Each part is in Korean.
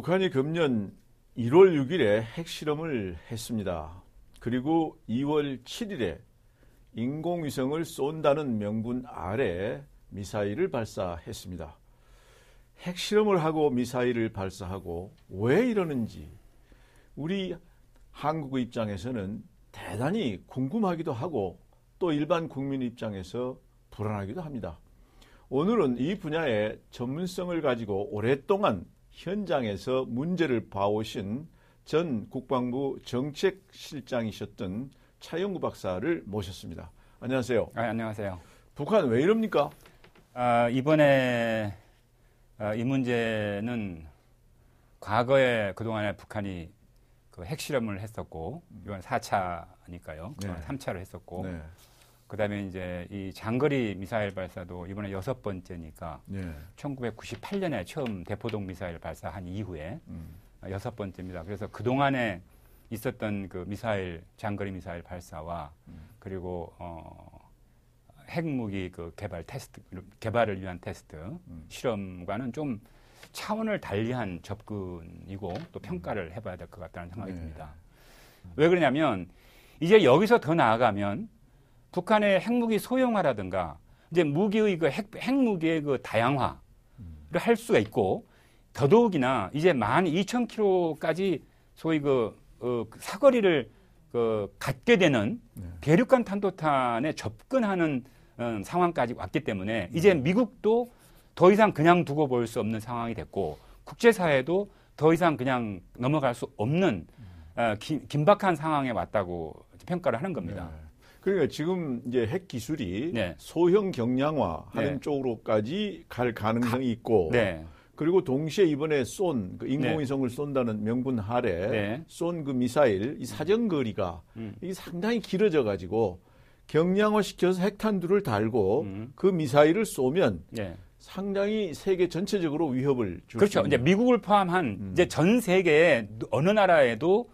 북한이 금년 1월 6일에 핵실험을 했습니다. 그리고 2월 7일에 인공위성을 쏜다는 명분 아래 미사일을 발사했습니다. 핵실험을 하고 미사일을 발사하고 왜 이러는지 우리 한국의 입장에서는 대단히 궁금하기도 하고 또 일반 국민 입장에서 불안하기도 합니다. 오늘은 이 분야의 전문성을 가지고 오랫동안 현장에서 문제를 봐오신 전 국방부 정책실장이셨던 차영구 박사를 모셨습니다. 안녕하세요. 아, 안녕하세요. 북한 왜 이럽니까? 아, 이번에 아, 이 문제는 과거에 그동안에 북한이 그 핵실험을 했었고 이번 4차니까요. 네. 3차를 했었고 네. 그다음에 이제 이 장거리 미사일 발사도 이번에 여섯 번째니까 네. 1998년에 처음 대포동 미사일 발사한 이후에 음. 여섯 번째입니다. 그래서 그 동안에 있었던 그 미사일 장거리 미사일 발사와 그리고 어 핵무기 그 개발 테스트 개발을 위한 테스트 실험과는 좀 차원을 달리한 접근이고 또 평가를 해봐야 될 것 같다는 생각이 네. 듭니다. 왜 그러냐면 이제 여기서 더 나아가면 북한의 핵무기 소형화라든가 이제 무기의 그 핵, 핵무기의 그 다양화를 할 수가 있고 더더욱이나 이제 만 2,000km까지 소위 그, 어, 그 사거리를 그 갖게 되는 네. 대륙간 탄도탄에 접근하는 어, 상황까지 왔기 때문에 이제 미국도 더 이상 그냥 두고 볼 수 없는 상황이 됐고 국제사회도 더 이상 그냥 넘어갈 수 없는 어, 기- 긴박한 상황에 왔다고 평가를 하는 겁니다. 네. 그러니까 지금 이제 핵 기술이 네. 소형 경량화 하는 네. 쪽으로까지 갈 가능성이 있고 네. 그리고 동시에 이번에 쏜 그 인공위성을 쏜다는 명분 아래 네. 쏜그 미사일 이 사정 거리가 음. 이게 상당히 길어져 가지고 경량화 시켜서 핵탄두를 달고 음. 그 미사일을 쏘면 네. 상당히 세계 전체적으로 위협을 줄 그렇죠. 수 이제 미국을 포함한 음. 이제 전 세계 어느 나라에도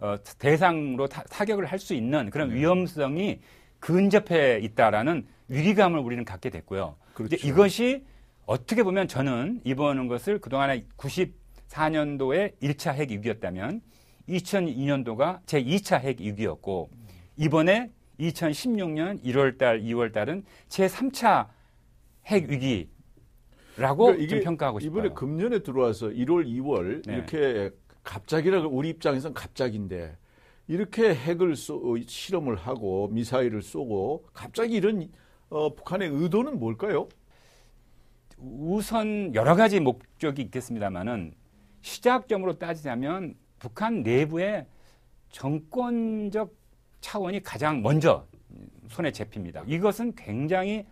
어, 대상으로 타, 타격을 할 수 있는 그런 네. 위험성이 근접해 있다라는 위기감을 우리는 갖게 됐고요. 그렇죠. 이제 이것이 어떻게 보면 저는 이번 것을 그동안에 94년도에 1차 핵 위기였다면 2002년도가 제 2차 핵 위기였고 이번에 2016년 1월 달, 2월 달은 제 3차 핵 위기라고 그러니까 좀 평가하고 싶어요. 이번에 금년에 들어와서 1월, 2월 네. 이렇게 갑자기라 우리 입장에서는 갑자기인데 이렇게 핵을 쏘, 실험을 하고 미사일을 쏘고 갑자기 이런 어, 북한의 의도는 뭘까요? 우선 여러 가지 목적이 있겠습니다만은 시작점으로 따지자면 북한 내부의 정권적 차원이 가장 먼저 손에 잡힙니다. 이것은 굉장히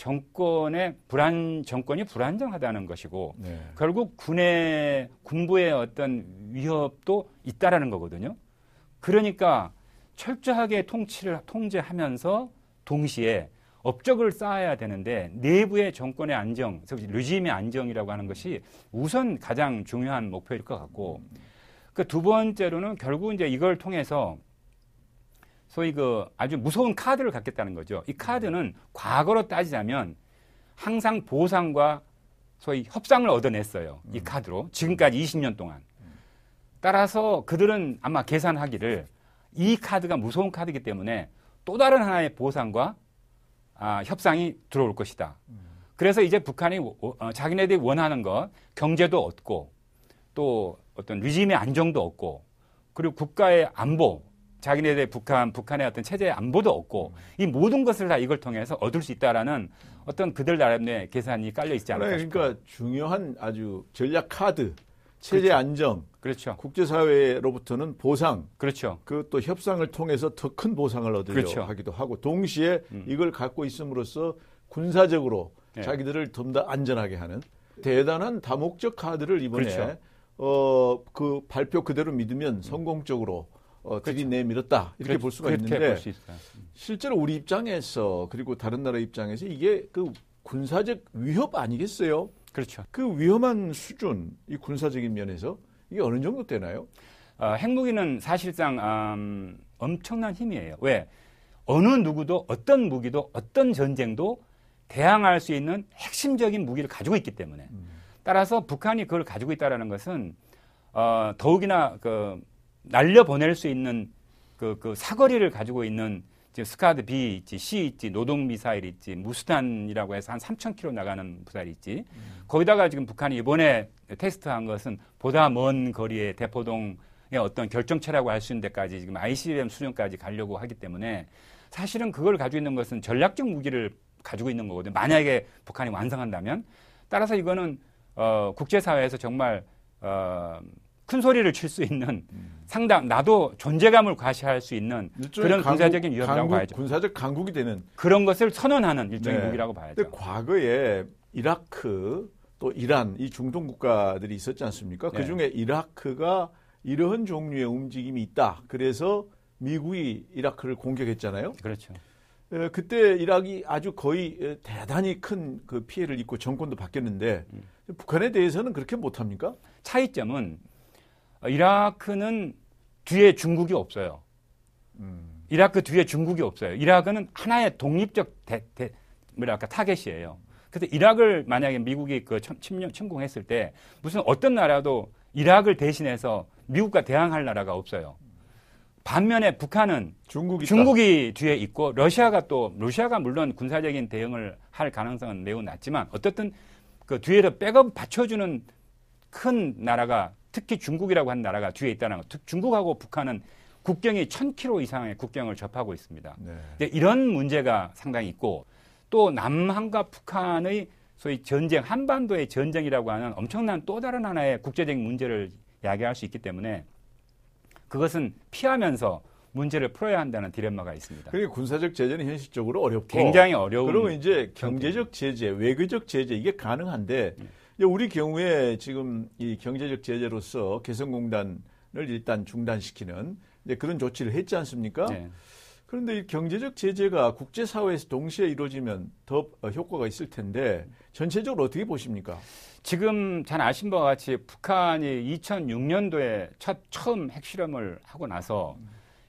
정권의 불안 정권이 불안정하다는 것이고 네. 결국 군의 군부의 어떤 위협도 있다라는 거거든요. 그러니까 철저하게 통치를 통제하면서 동시에 업적을 쌓아야 되는데 내부의 정권의 안정, 즉 르짐의 안정이라고 하는 것이 우선 가장 중요한 목표일 것 같고 그 두 번째로는 결국 이제 이걸 통해서 소위 그 아주 무서운 카드를 갖겠다는 거죠. 이 카드는 과거로 따지자면 항상 보상과 소위 협상을 얻어냈어요. 이 카드로. 지금까지 20년 동안. 따라서 그들은 아마 계산하기를 이 카드가 무서운 카드이기 때문에 또 다른 하나의 보상과 아, 협상이 들어올 것이다. 그래서 이제 북한이 워- 어, 자기네들이 원하는 것 경제도 얻고 또 어떤 리짐의 안정도 얻고 그리고 국가의 안보 자기네들 북한 북한의 어떤 체제의 안보도 얻고 이 모든 것을 다 이걸 통해서 얻을 수 있다라는 어떤 그들 나름의 계산이 깔려 있지 않을까 하나의 싶어요. 그러니까 중요한 아주 전략 카드, 체제 안정, 그렇죠. 국제사회로부터는 보상, 그렇죠. 그또 협상을 통해서 더 큰 보상을 얻으려 그렇죠. 하기도 하고 동시에 음. 이걸 갖고 있음으로써 군사적으로 네. 자기들을 좀 더 안전하게 하는 대단한 다목적 카드를 이번에 그렇죠. 어, 그 발표 그대로 믿으면 성공적으로 어, 들이내 밀었다 이렇게 볼 수가 그렇죠. 있는데 볼수 있어요. 실제로 우리 입장에서 그리고 다른 나라 입장에서 이게 그 군사적 위협 아니겠어요? 그렇죠. 그 위험한 수준 이 군사적인 면에서 이게 어느 정도 되나요? 어, 핵무기는 사실상 음, 엄청난 힘이에요. 왜? 어느 누구도 어떤 무기도 어떤 전쟁도 대항할 수 있는 핵심적인 무기를 가지고 있기 때문에. 따라서 북한이 그걸 가지고 있다는 것은 어, 더욱이나 그 날려 보낼 수 있는 그, 그 사거리를 가지고 있는 지금 스카드 B 있지, C 있지, 노동 미사일 있지, 무스탄이라고 해서 한 3,000km 나가는 미사일 있지. 음. 거기다가 지금 북한이 이번에 테스트한 것은 보다 먼 거리의 대포동의 어떤 결정체라고 할 수 있는 데까지 지금 ICBM 수준까지 가려고 하기 때문에 사실은 그걸 가지고 있는 것은 전략적 무기를 가지고 있는 거거든요. 만약에 북한이 완성한다면 따라서 이거는 어, 국제사회에서 정말 어, 큰 소리를 칠 수 있는 음. 상당 나도 존재감을 과시할 수 있는 그런 강국, 군사적인 위협이라고 강국, 봐야죠. 군사적 강국이 되는 그런 것을 선언하는 일종의 네. 무기라고 봐야죠. 근데 과거에 이라크 또 이란 이 중동 국가들이 있었지 않습니까? 네. 그 중에 이라크가 이러한 종류의 움직임이 있다. 그래서 미국이 이라크를 공격했잖아요. 그렇죠. 그때 이락이 아주 거의 대단히 큰 그 피해를 입고 정권도 바뀌었는데 음. 북한에 대해서는 그렇게 못합니까? 차이점은 이라크는 뒤에 중국이 없어요. 음. 이라크 뒤에 중국이 없어요. 이라크는 하나의 독립적 대, 대, 뭐랄까 타겟이에요. 그래서 이락을 만약에 미국이 그 침략 침공했을 때 무슨 어떤 나라도 이락을 대신해서 미국과 대항할 나라가 없어요. 반면에 북한은 중국이, 중국이 뒤에 있고 러시아가 또 러시아가 물론 군사적인 대응을 할 가능성은 매우 낮지만 어떻든 그 뒤에서 백업 받쳐주는 큰 나라가 특히 중국이라고 하는 나라가 뒤에 있다는 것. 중국하고 북한은 국경이 1000km 이상의 국경을 접하고 있습니다. 네. 이런 문제가 상당히 있고 또 남한과 북한의 소위 전쟁, 한반도의 전쟁이라고 하는 엄청난 또 다른 하나의 국제적인 문제를 야기할 수 있기 때문에 그것은 피하면서 문제를 풀어야 한다는 디lem마가 있습니다. 그게 군사적 제재는 현실적으로 어렵고 굉장히 어려운. 그러면 이제 경제적 제재, 외교적 제재 이게 가능한데 음. 우리 경우에 지금 이 경제적 제재로서 개성공단을 일단 중단시키는 그런 조치를 했지 않습니까? 네. 그런데 이 경제적 제재가 국제사회에서 동시에 이루어지면 더 효과가 있을 텐데 전체적으로 어떻게 보십니까? 지금 잘 아신 바와 같이 북한이 2006년도에 첫 처음 핵실험을 하고 나서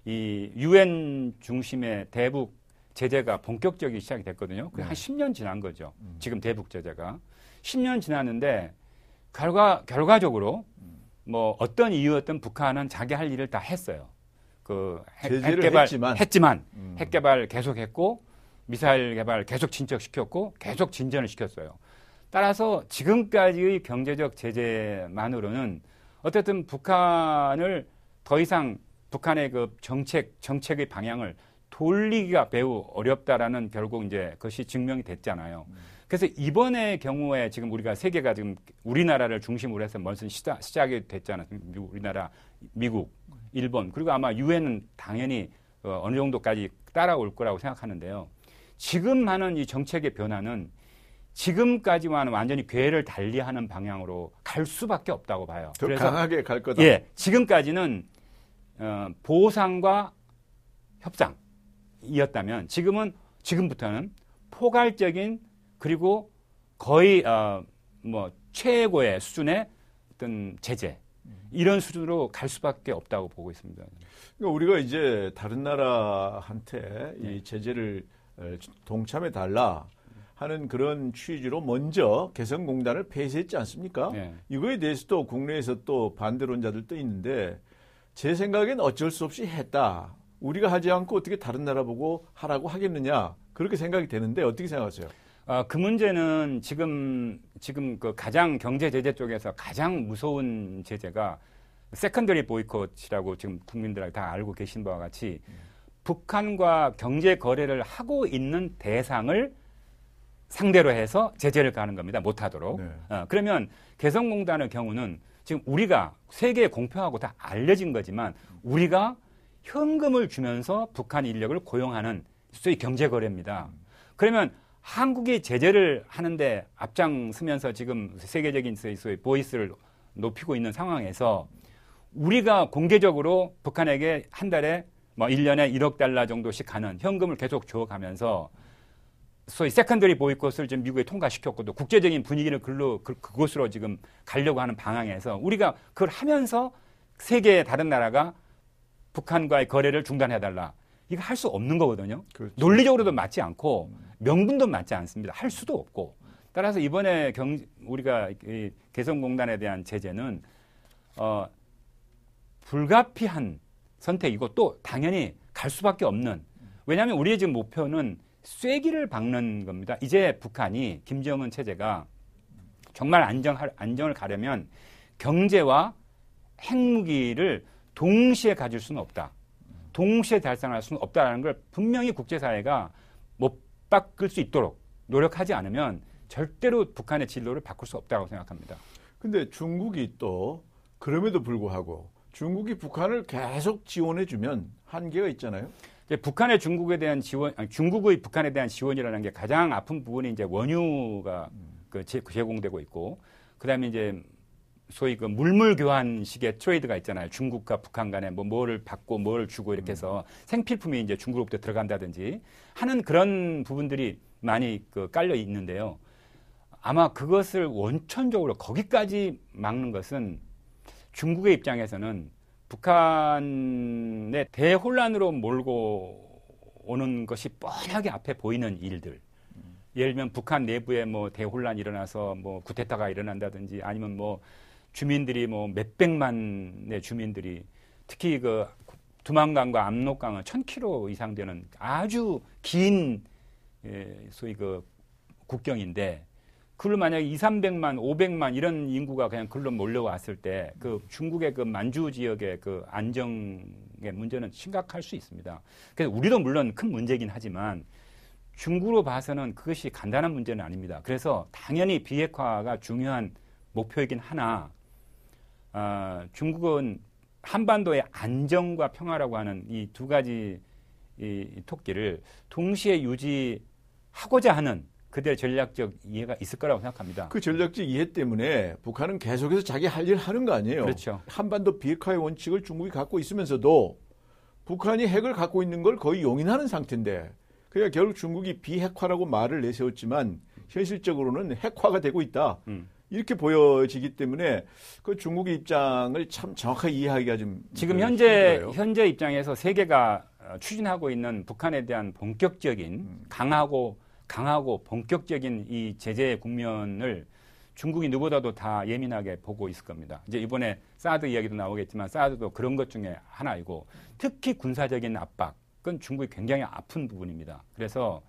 이 유엔 중심의 대북 제재가 본격적이 시작이 됐거든요. 그게 네. 한 10년 지난 거죠. 음. 지금 대북 제재가 10년 지났는데 결과 결과적으로 뭐 어떤 이유였든 북한은 자기 할 일을 다 했어요. 그 핵, 핵 개발 했지만, 했지만 음. 핵 개발 계속했고 미사일 개발 계속 진척시켰고 계속 진전을 시켰어요. 따라서 지금까지의 경제적 제재만으로는 어쨌든 북한을 더 이상 북한의 그 정책 정책의 방향을 돌리기가 매우 어렵다라는 결국 이제 그것이 증명이 됐잖아요. 그래서 이번의 경우에 지금 우리가 세계가 지금 우리나라를 중심으로 해서 먼저 시작, 시작이 됐잖아요. 우리나라, 미국, 일본 그리고 아마 유엔은 당연히 어, 어느 정도까지 따라올 거라고 생각하는데요. 지금 하는 이 정책의 변화는 지금까지와는 완전히 궤를 달리하는 방향으로 갈 수밖에 없다고 봐요. 더 그래서 강하게 갈 거다. 예, 지금까지는 어, 보상과 협상이었다면 지금은 지금부터는 포괄적인 그리고 거의 어, 뭐 최고의 수준의 어떤 제재 이런 수준으로 갈 수밖에 없다고 보고 있습니다. 그러니까 우리가 이제 다른 나라한테 이 네. 제재를 동참해 달라 하는 그런 취지로 먼저 개성공단을 폐쇄했지 않습니까? 네. 이거에 대해서도 국내에서 또 반대론자들도 있는데 제 생각엔 어쩔 수 없이 했다. 우리가 하지 않고 어떻게 다른 나라 보고 하라고 하겠느냐 그렇게 생각이 되는데 어떻게 생각하세요? 어, 그 문제는 지금 지금 그 가장 경제 제재 쪽에서 가장 무서운 제재가 secondary 보이콧이라고 지금 국민들이 다 알고 계신 바와 같이 음. 북한과 경제 거래를 하고 있는 대상을 상대로 해서 제재를 가는 겁니다. 못하도록. 네. 어, 그러면 개성공단의 경우는 지금 우리가 세계에 공표하고 다 알려진 거지만 우리가 현금을 주면서 북한 인력을 고용하는 소위 경제 거래입니다. 그러면 한국이 제재를 하는데 앞장서면서 지금 세계적인 소위 voice를 높이고 있는 상황에서 우리가 공개적으로 북한에게 한 달에 뭐 1년에 1억 달러 정도씩 가는 현금을 계속 줘가면서 소위 secondary 보이콧을 지금 미국에 통과시켰고 또 국제적인 분위기를 글로 그, 그곳으로 지금 가려고 하는 방향에서 우리가 그걸 하면서 세계의 다른 나라가 북한과의 거래를 중단해달라. 이거 할 수 없는 거거든요. 그렇죠. 논리적으로도 맞지 않고 명분도 맞지 않습니다. 할 수도 없고. 따라서 이번에 경, 우리가 이 개성공단에 대한 제재는 어, 불가피한 선택이고 또 당연히 갈 수밖에 없는 왜냐하면 우리의 지금 목표는 쐐기를 박는 겁니다. 이제 북한이 김정은 체제가 정말 안정 안정을 가려면 경제와 핵무기를 동시에 가질 수는 없다. 동시에 달성할 수는 없다라는 걸 분명히 국제사회가 못 바꿀 수 있도록 노력하지 않으면 절대로 북한의 진로를 바꿀 수 없다고 생각합니다. 근데 중국이 또 그럼에도 불구하고 중국이 북한을 계속 지원해 주면 한계가 있잖아요. 북한의 중국에 대한 지원, 아니, 중국의 북한에 대한 지원이라는 게 가장 아픈 부분이 이제 원유가 그 제공되고 있고, 그 다음에 이제 소위 그 물물 교환식의 트레이드가 있잖아요. 중국과 북한 간에 뭐 뭐를 받고 뭘 주고 이렇게 해서 생필품이 이제 중국으로부터 들어간다든지 하는 그런 부분들이 많이 그 깔려 있는데요. 아마 그것을 원천적으로 거기까지 막는 것은 중국의 입장에서는 북한의 대혼란으로 몰고 오는 것이 뻔하게 앞에 보이는 일들. 예를 들면 북한 내부에 뭐 대혼란이 일어나서 뭐 구테타가 일어난다든지 아니면 뭐 주민들이 뭐 몇백만의 주민들이 특히 그 두만강과 압록강은 천 킬로 이상 되는 아주 긴 예, 소위 그 국경인데 그걸 만약에 2, 300만, 500만 이런 인구가 그냥 글로 몰려왔을 때 그 중국의 그 만주 지역의 그 안정의 문제는 심각할 수 있습니다. 그래서 우리도 물론 큰 문제긴 하지만 중국으로 봐서는 그것이 간단한 문제는 아닙니다. 그래서 당연히 비핵화가 중요한 목표이긴 하나 어, 중국은 한반도의 안정과 평화라고 하는 이 두 가지 이 토끼를 동시에 유지하고자 하는 그들의 전략적 이해가 있을 거라고 생각합니다. 그 전략적 이해 때문에 북한은 계속해서 자기 할 일을 하는 거 아니에요. 그렇죠. 한반도 비핵화의 원칙을 중국이 갖고 있으면서도 북한이 핵을 갖고 있는 걸 거의 용인하는 상태인데 그러니까 결국 중국이 비핵화라고 말을 내세웠지만 현실적으로는 핵화가 되고 있다. 음. 이렇게 보여지기 때문에 그 중국의 입장을 참 정확하게 이해하기가 좀 지금 현재 힘들어요. 현재 입장에서 세계가 어, 추진하고 있는 북한에 대한 본격적인 음. 강하고 강하고 본격적인 이 제재 국면을 중국이 누구보다도 다 예민하게 보고 있을 겁니다. 이제 이번에 사드 이야기도 나오겠지만 사드도 그런 것 중에 하나이고 특히 군사적인 압박은 중국이 굉장히 아픈 부분입니다. 그래서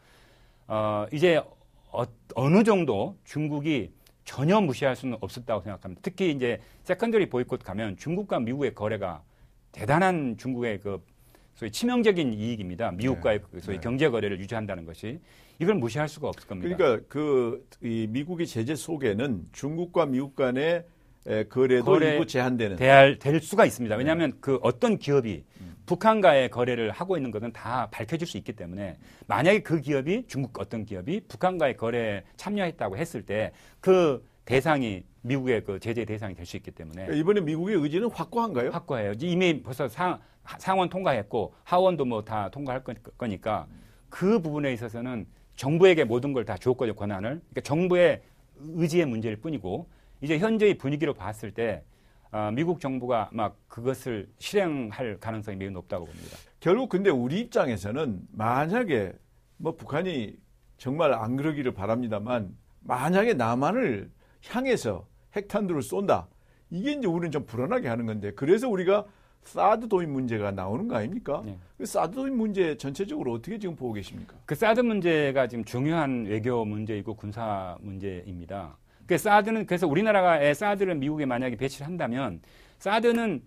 어 이제 어, 어느 정도 중국이 전혀 무시할 수는 없었다고 생각합니다. 특히 이제 secondary 보이콧 가면 중국과 미국의 거래가 대단한 중국의 그 소위 치명적인 이익입니다. 미국과의 네. 그 소위 네. 경제 거래를 유지한다는 것이 이걸 무시할 수가 없을 겁니다. 그러니까 그 이 미국의 제재 속에는 중국과 미국 간의 거래도 거래 일부 제한되는 대할 될 수가 있습니다. 왜냐하면 네. 그 어떤 기업이 음. 북한과의 거래를 하고 있는 것은 다 밝혀질 수 있기 때문에 만약에 그 기업이 중국 어떤 기업이 북한과의 거래에 참여했다고 했을 때 그 대상이 미국의 그 제재 대상이 될 수 있기 때문에 그러니까 이번에 미국의 의지는 확고한가요? 확고해요. 이미 벌써 상, 상원 통과했고 하원도 뭐 다 통과할 거니까 그 부분에 있어서는 정부에게 모든 걸 다 주었거든요 권한을. 그러니까 정부의 의지의 문제일 뿐이고 이제 현재의 분위기로 봤을 때 어, 미국 정부가 막 그것을 실행할 가능성이 매우 높다고 봅니다. 결국 근데 우리 입장에서는 만약에 뭐 북한이 정말 안 그러기를 바랍니다만 만약에 남한을 향해서 핵탄두를 쏜다. 이게 이제 우리는 좀 불안하게 하는 건데 그래서 우리가 사드 도입 문제가 나오는 거 아닙니까? 네. 그 사드 도입 문제 전체적으로 어떻게 지금 보고 계십니까? 그 사드 문제가 지금 중요한 외교 문제이고 군사 문제입니다. 그 사드는 그래서 우리나라가 사드를 미국에 만약에 배치를 한다면 사드는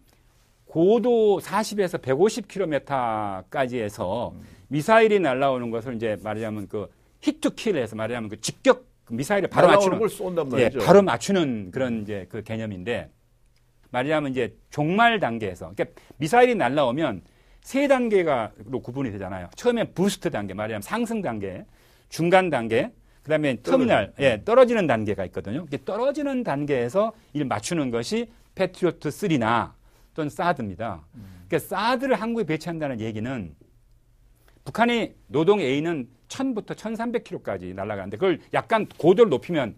고도 40에서 150km까지 해서 미사일이 날라오는 것을 이제 말하자면 그 hit kill에서 말하자면 그 직격 미사일을 바로 맞추는 걸 쏜단 예, 말이죠. 예, 바로 맞추는 그런 이제 그 개념인데 말하자면 이제 종말 단계에서 그러니까 미사일이 날라오면 세 단계가로 구분이 되잖아요. 처음에 boost 단계 말하자면 상승 단계, 중간 단계, 그다음에 terminal 예, 떨어지는 단계가 있거든요. 떨어지는 단계에서 일 맞추는 것이 패트리어트 3나 또는 사드입니다. 그러니까 사드를 한국에 배치한다는 얘기는 북한이 노동 A는 1000부터 1300km까지 날아가는데 그걸 약간 고도를 높이면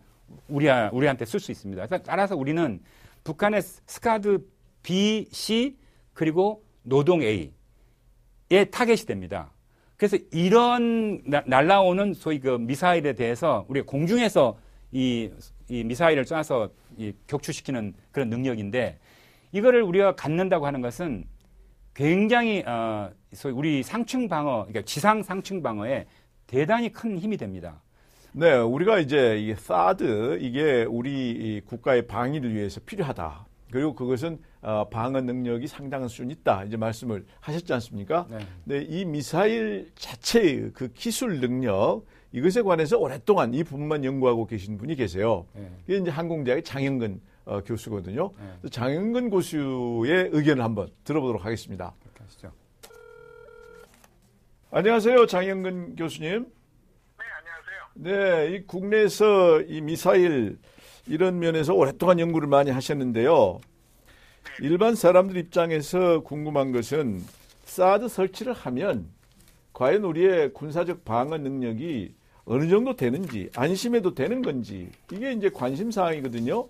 우리 우리한테 쓸 수 있습니다. 따라서 우리는 북한의 스카드 B, C 그리고 노동 A에 타겟이 됩니다. 그래서 이런 나, 날라오는 소위 그 미사일에 대해서 우리가 공중에서 이, 이 미사일을 쏴서 이 격추시키는 그런 능력인데 이거를 우리가 갖는다고 하는 것은 굉장히 어, 소위 우리 상층 방어, 그러니까 지상 상층 방어에 대단히 큰 힘이 됩니다. 네, 우리가 이제 이 사드 이게 우리 국가의 방위를 위해서 필요하다. 그리고 그것은 어, 방어 능력이 상당한 수준 있다. 이제 말씀을 하셨지 않습니까? 네. 네, 이 미사일 자체의 그 기술 능력 이것에 관해서 오랫동안 이 부분만 연구하고 계신 분이 계세요. 네. 이게 이제 항공대학의 장영근 어, 교수거든요. 네. 장영근 교수의 의견을 한번 들어보도록 하겠습니다. 하시죠. 안녕하세요, 장영근 교수님. 네, 안녕하세요. 네, 이 국내에서 이 미사일 이런 면에서 오랫동안 연구를 많이 하셨는데요. 네. 일반 사람들 입장에서 궁금한 것은 사드 설치를 하면 과연 우리의 군사적 방어 능력이 어느 정도 되는지 안심해도 되는 건지 이게 이제 관심 사항이거든요.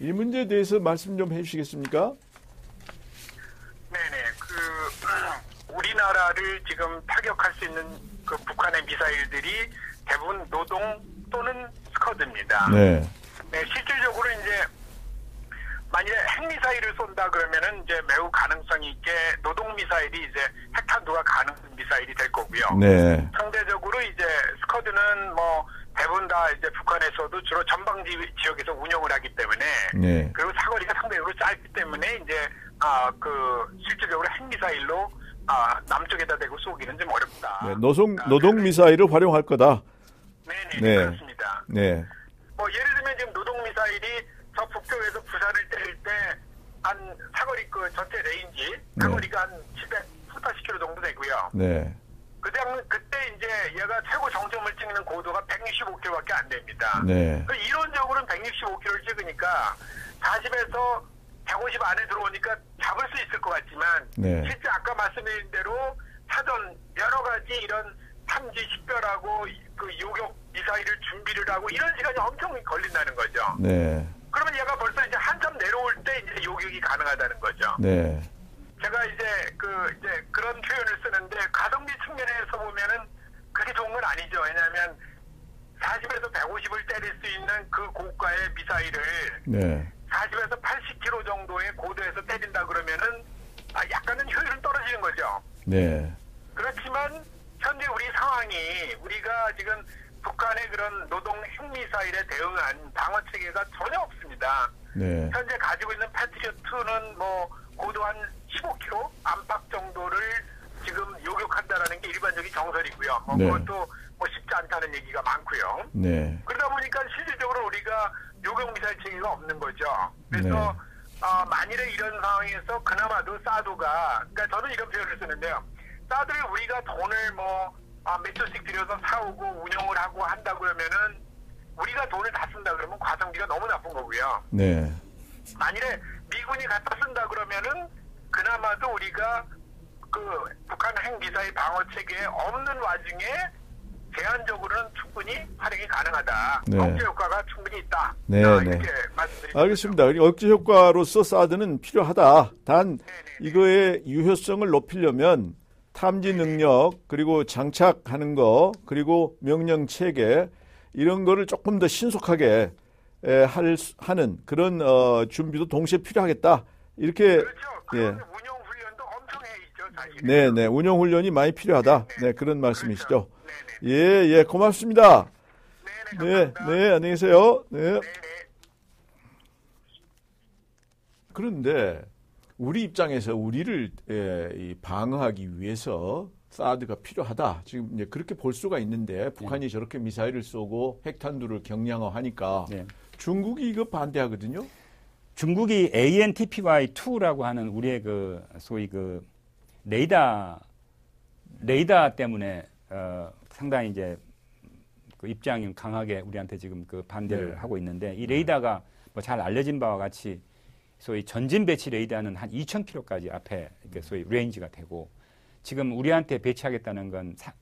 이 문제에 대해서 말씀 좀 해주시겠습니까? 네네. 그 우리나라를 지금 타격할 수 있는 그 북한의 미사일들이 대부분 노동 또는 스커드입니다. 네. 네. 실질적으로 이제 만일에 핵미사일을 쏜다 그러면은 이제 매우 가능성이 있게 노동 미사일이 이제 핵탄두가 가능 미사일이 될 거고요. 네. 상대적으로 이제 스커드는 뭐 대부분 다 이제 북한에서도 주로 전방지 지역에서 운영을 하기 때문에 네. 그리고 사거리가 상대적으로 짧기 때문에 이제 아 그 실질적으로 핵미사일로 아 남쪽에다 대고 쏘기는 좀 어렵다. 네, 노동 아, 노동 미사일을 활용할 거다. 네네 네. 그렇습니다. 네. 뭐 예를 들면 지금 노동 미사일이 저 북쪽에서 부산을 때릴 때 한 사거리 그 전체 range 네. 사거리가 한 700, 480km 정도 되고요. 네. 그당 그때 이제 얘가 최고 정점을 찍는 고도가 165km밖에 안 됩니다. 네. 그 이론적으로는 165km를 찍으니까 40에서 150 안에 들어오니까 잡을 수 있을 것 같지만 네. 실제 아까 말씀드린 대로 사전 여러 가지 이런 탐지 식별하고 그 요격 미사일을 준비를 하고 이런 시간이 엄청 걸린다는 거죠. 네. 그러면 얘가 벌써 이제 한참 내려올 때 이제 요격이 가능하다는 거죠. 네. 제가 이제 그 이제 그런 표현을 쓰는데 가성비 측면에서 보면은 그게 좋은 건 아니죠. 왜냐하면 40에서 150을 때릴 수 있는 그 고가의 미사일을 네. 40에서 80km 정도의 고도에서 때린다 그러면은 아, 약간은 효율은 떨어지는 거죠. 네. 그렇지만 현재 우리 상황이 우리가 지금 북한의 그런 노동 핵미사일에 대응한 방어 체계가 전혀 없습니다. 네. 현재 가지고 있는 패트리어트는 뭐 고도 한 15km 안팎 정도를 지금 요격한다라는 게 일반적인 정설이고요. 뭐 네. 그것도 뭐 쉽지 않다는 얘기가 많고요. 네. 그러다 보니까 실질적으로 우리가 요격 미사일 체계가 없는 거죠. 그래서 네. 어, 만일에 이런 상황에서 그나마도 사드가 그러니까 저는 이런 표현을 쓰는데요. 사드를 우리가 돈을 뭐 아, 몇 조씩 들여서 사오고 운영을 하고 한다 그러면은 우리가 돈을 다 쓴다 그러면 과정비가 너무 나쁜 거고요. 네. 만일에 미군이 갖다 쓴다 그러면은 그나마도 우리가 그 북한 핵미사일 방어 체계에 없는 와중에 제한적으로는 충분히 활용이 가능하다. 네. 억제 효과가 충분히 있다. 네, 아, 네. 알겠습니다. 억제 효과로서 사드는 필요하다. 단 네네. 이거의 유효성을 높이려면 탐지 능력 그리고 장착하는 거 그리고 명령 체계 이런 거를 조금 더 신속하게 에, 할, 하는 그런 어, 준비도 동시에 필요하겠다. 이렇게 그렇죠. 예. 운영 훈련도 엄청 해 있죠. 사실. 네, 네. 운영 훈련이 많이 필요하다. 네, 네. 네 그런 말씀이시죠. 그렇죠. 네, 네. 예, 예. 고맙습니다. 네, 네, 네, 안녕히 계세요. 네. 그런데 우리 입장에서 우리를 예, 이 방어하기 위해서 사드가 필요하다. 지금 이제 그렇게 볼 수가 있는데 북한이 네. 저렇게 미사일을 쏘고 핵탄두를 경량화하니까 네. 중국이 이거 반대하거든요. 중국이 ANTPY2라고 하는 우리의 그 소위 그 레이더 레이더 때문에 어, 상당히 이제 그 입장이 강하게 우리한테 지금 그 반대를 네. 하고 있는데 이 레이더가 뭐 잘 알려진 바와 같이 소위 전진 배치 레이더는 한 2,000km까지 앞에 소위 range가 되고 지금 우리한테 배치하겠다는 건 사,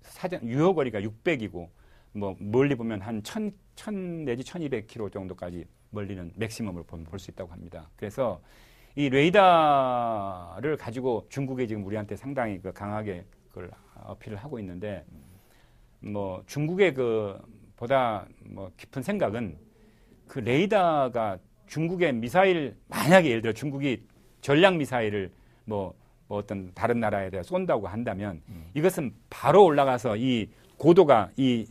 사전 유효 거리가 600이고 뭐 멀리 보면 한 1,000, 1,000 내지 1,200km 정도까지 멀리는 maximum으로 볼 수 있다고 합니다. 그래서 이 레이더를 가지고 중국이 지금 우리한테 상당히 그 강하게 그걸 어필을 하고 있는데 뭐 중국의 그 보다 뭐 깊은 생각은 그 레이더가 중국의 미사일 만약에 예를 들어 중국이 전략 미사일을 뭐, 뭐 어떤 다른 나라에 대해 쏜다고 한다면 음. 이것은 바로 올라가서 이 고도가 이,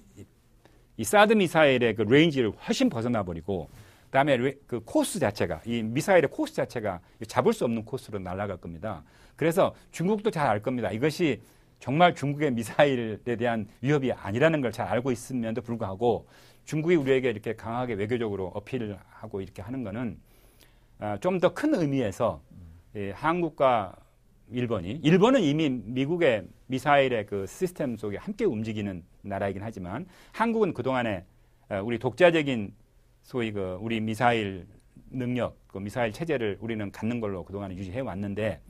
이 사드 미사일의 그 range를 훨씬 벗어나 버리고 그다음에 그 코스 자체가 이 미사일의 코스 자체가 잡을 수 없는 코스로 날아갈 겁니다. 그래서 중국도 잘 알 겁니다. 이것이 정말 중국의 미사일에 대한 위협이 아니라는 걸 잘 알고 있음에도 불구하고 중국이 우리에게 이렇게 강하게 외교적으로 어필을 하고 이렇게 하는 거는 아, 좀더 큰 의미에서 예, 한국과 일본이 일본은 이미 미국의 미사일의 그 시스템 속에 함께 움직이는 나라이긴 하지만 한국은 그동안에 아, 우리 독자적인 소위 그 우리 미사일 능력, 그 미사일 체제를 우리는 갖는 걸로 그동안 유지해 왔는데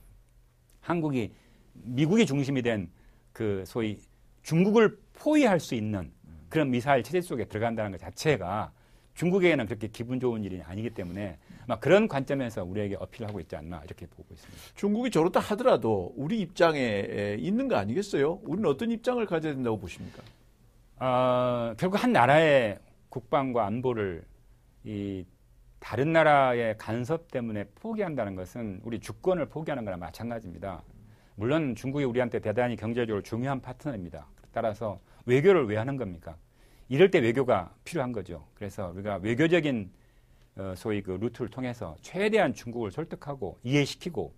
한국이 미국이 중심이 된 그 소위 중국을 포위할 수 있는 그런 미사일 체제 속에 들어간다는 것 자체가 중국에게는 그렇게 기분 좋은 일이 아니기 때문에 막 그런 관점에서 우리에게 어필하고 있지 않나 이렇게 보고 있습니다. 중국이 저렇다 하더라도 우리 입장에 있는 거 아니겠어요? 우리는 어떤 입장을 가져야 된다고 보십니까? 어, 결국 한 나라의 국방과 안보를 이 다른 나라의 간섭 때문에 포기한다는 것은 우리 주권을 포기하는 거나 마찬가지입니다. 물론 중국이 우리한테 대단히 경제적으로 중요한 파트너입니다. 따라서 외교를 왜 하는 겁니까? 이럴 때 외교가 필요한 거죠. 그래서 우리가 외교적인 어, 소위 그 루트를 통해서 최대한 중국을 설득하고 이해시키고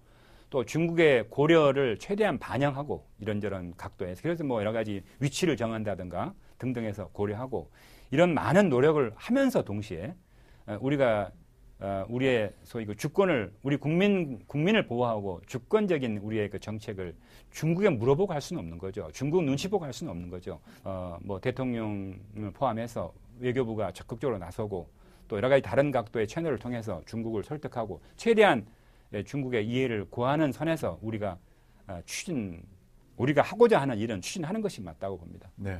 또 중국의 고려를 최대한 반영하고 이런저런 각도에서 그래서 뭐 여러 가지 위치를 정한다든가 등등해서 고려하고 이런 많은 노력을 하면서 동시에 어, 우리가 어, 우리의 소위 그 주권을 우리 국민 국민을 보호하고 주권적인 우리의 그 정책을 중국에 물어보고 할 수는 없는 거죠. 중국 눈치 보고 할 수는 없는 거죠. 어, 뭐 대통령을 포함해서 외교부가 적극적으로 나서고 또 여러 가지 다른 각도의 채널을 통해서 중국을 설득하고 최대한 예, 중국의 이해를 구하는 선에서 우리가 추진 우리가 하고자 하는 일은 추진하는 것이 맞다고 봅니다. 네.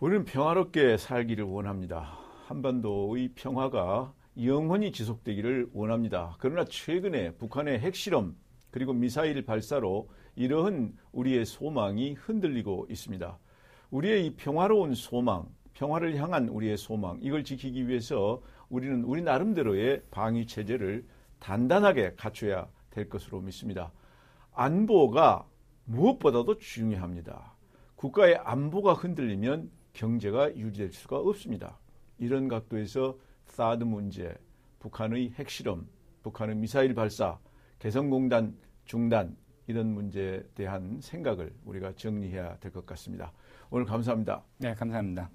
우리는 평화롭게 살기를 원합니다. 한반도의 평화가 영원히 지속되기를 원합니다. 그러나 최근에 북한의 핵실험 그리고 미사일 발사로 이러한 우리의 소망이 흔들리고 있습니다. 우리의 이 평화로운 소망, 평화를 향한 우리의 소망, 이걸 지키기 위해서 우리는 우리 나름대로의 방위 체제를 단단하게 갖춰야 될 것으로 믿습니다. 안보가 무엇보다도 중요합니다. 국가의 안보가 흔들리면 경제가 유지될 수가 없습니다. 이런 각도에서 사드 문제, 북한의 핵실험, 북한의 미사일 발사, 개성공단 중단 이런 문제에 대한 생각을 우리가 정리해야 될 것 같습니다. 오늘 감사합니다. 네, 감사합니다.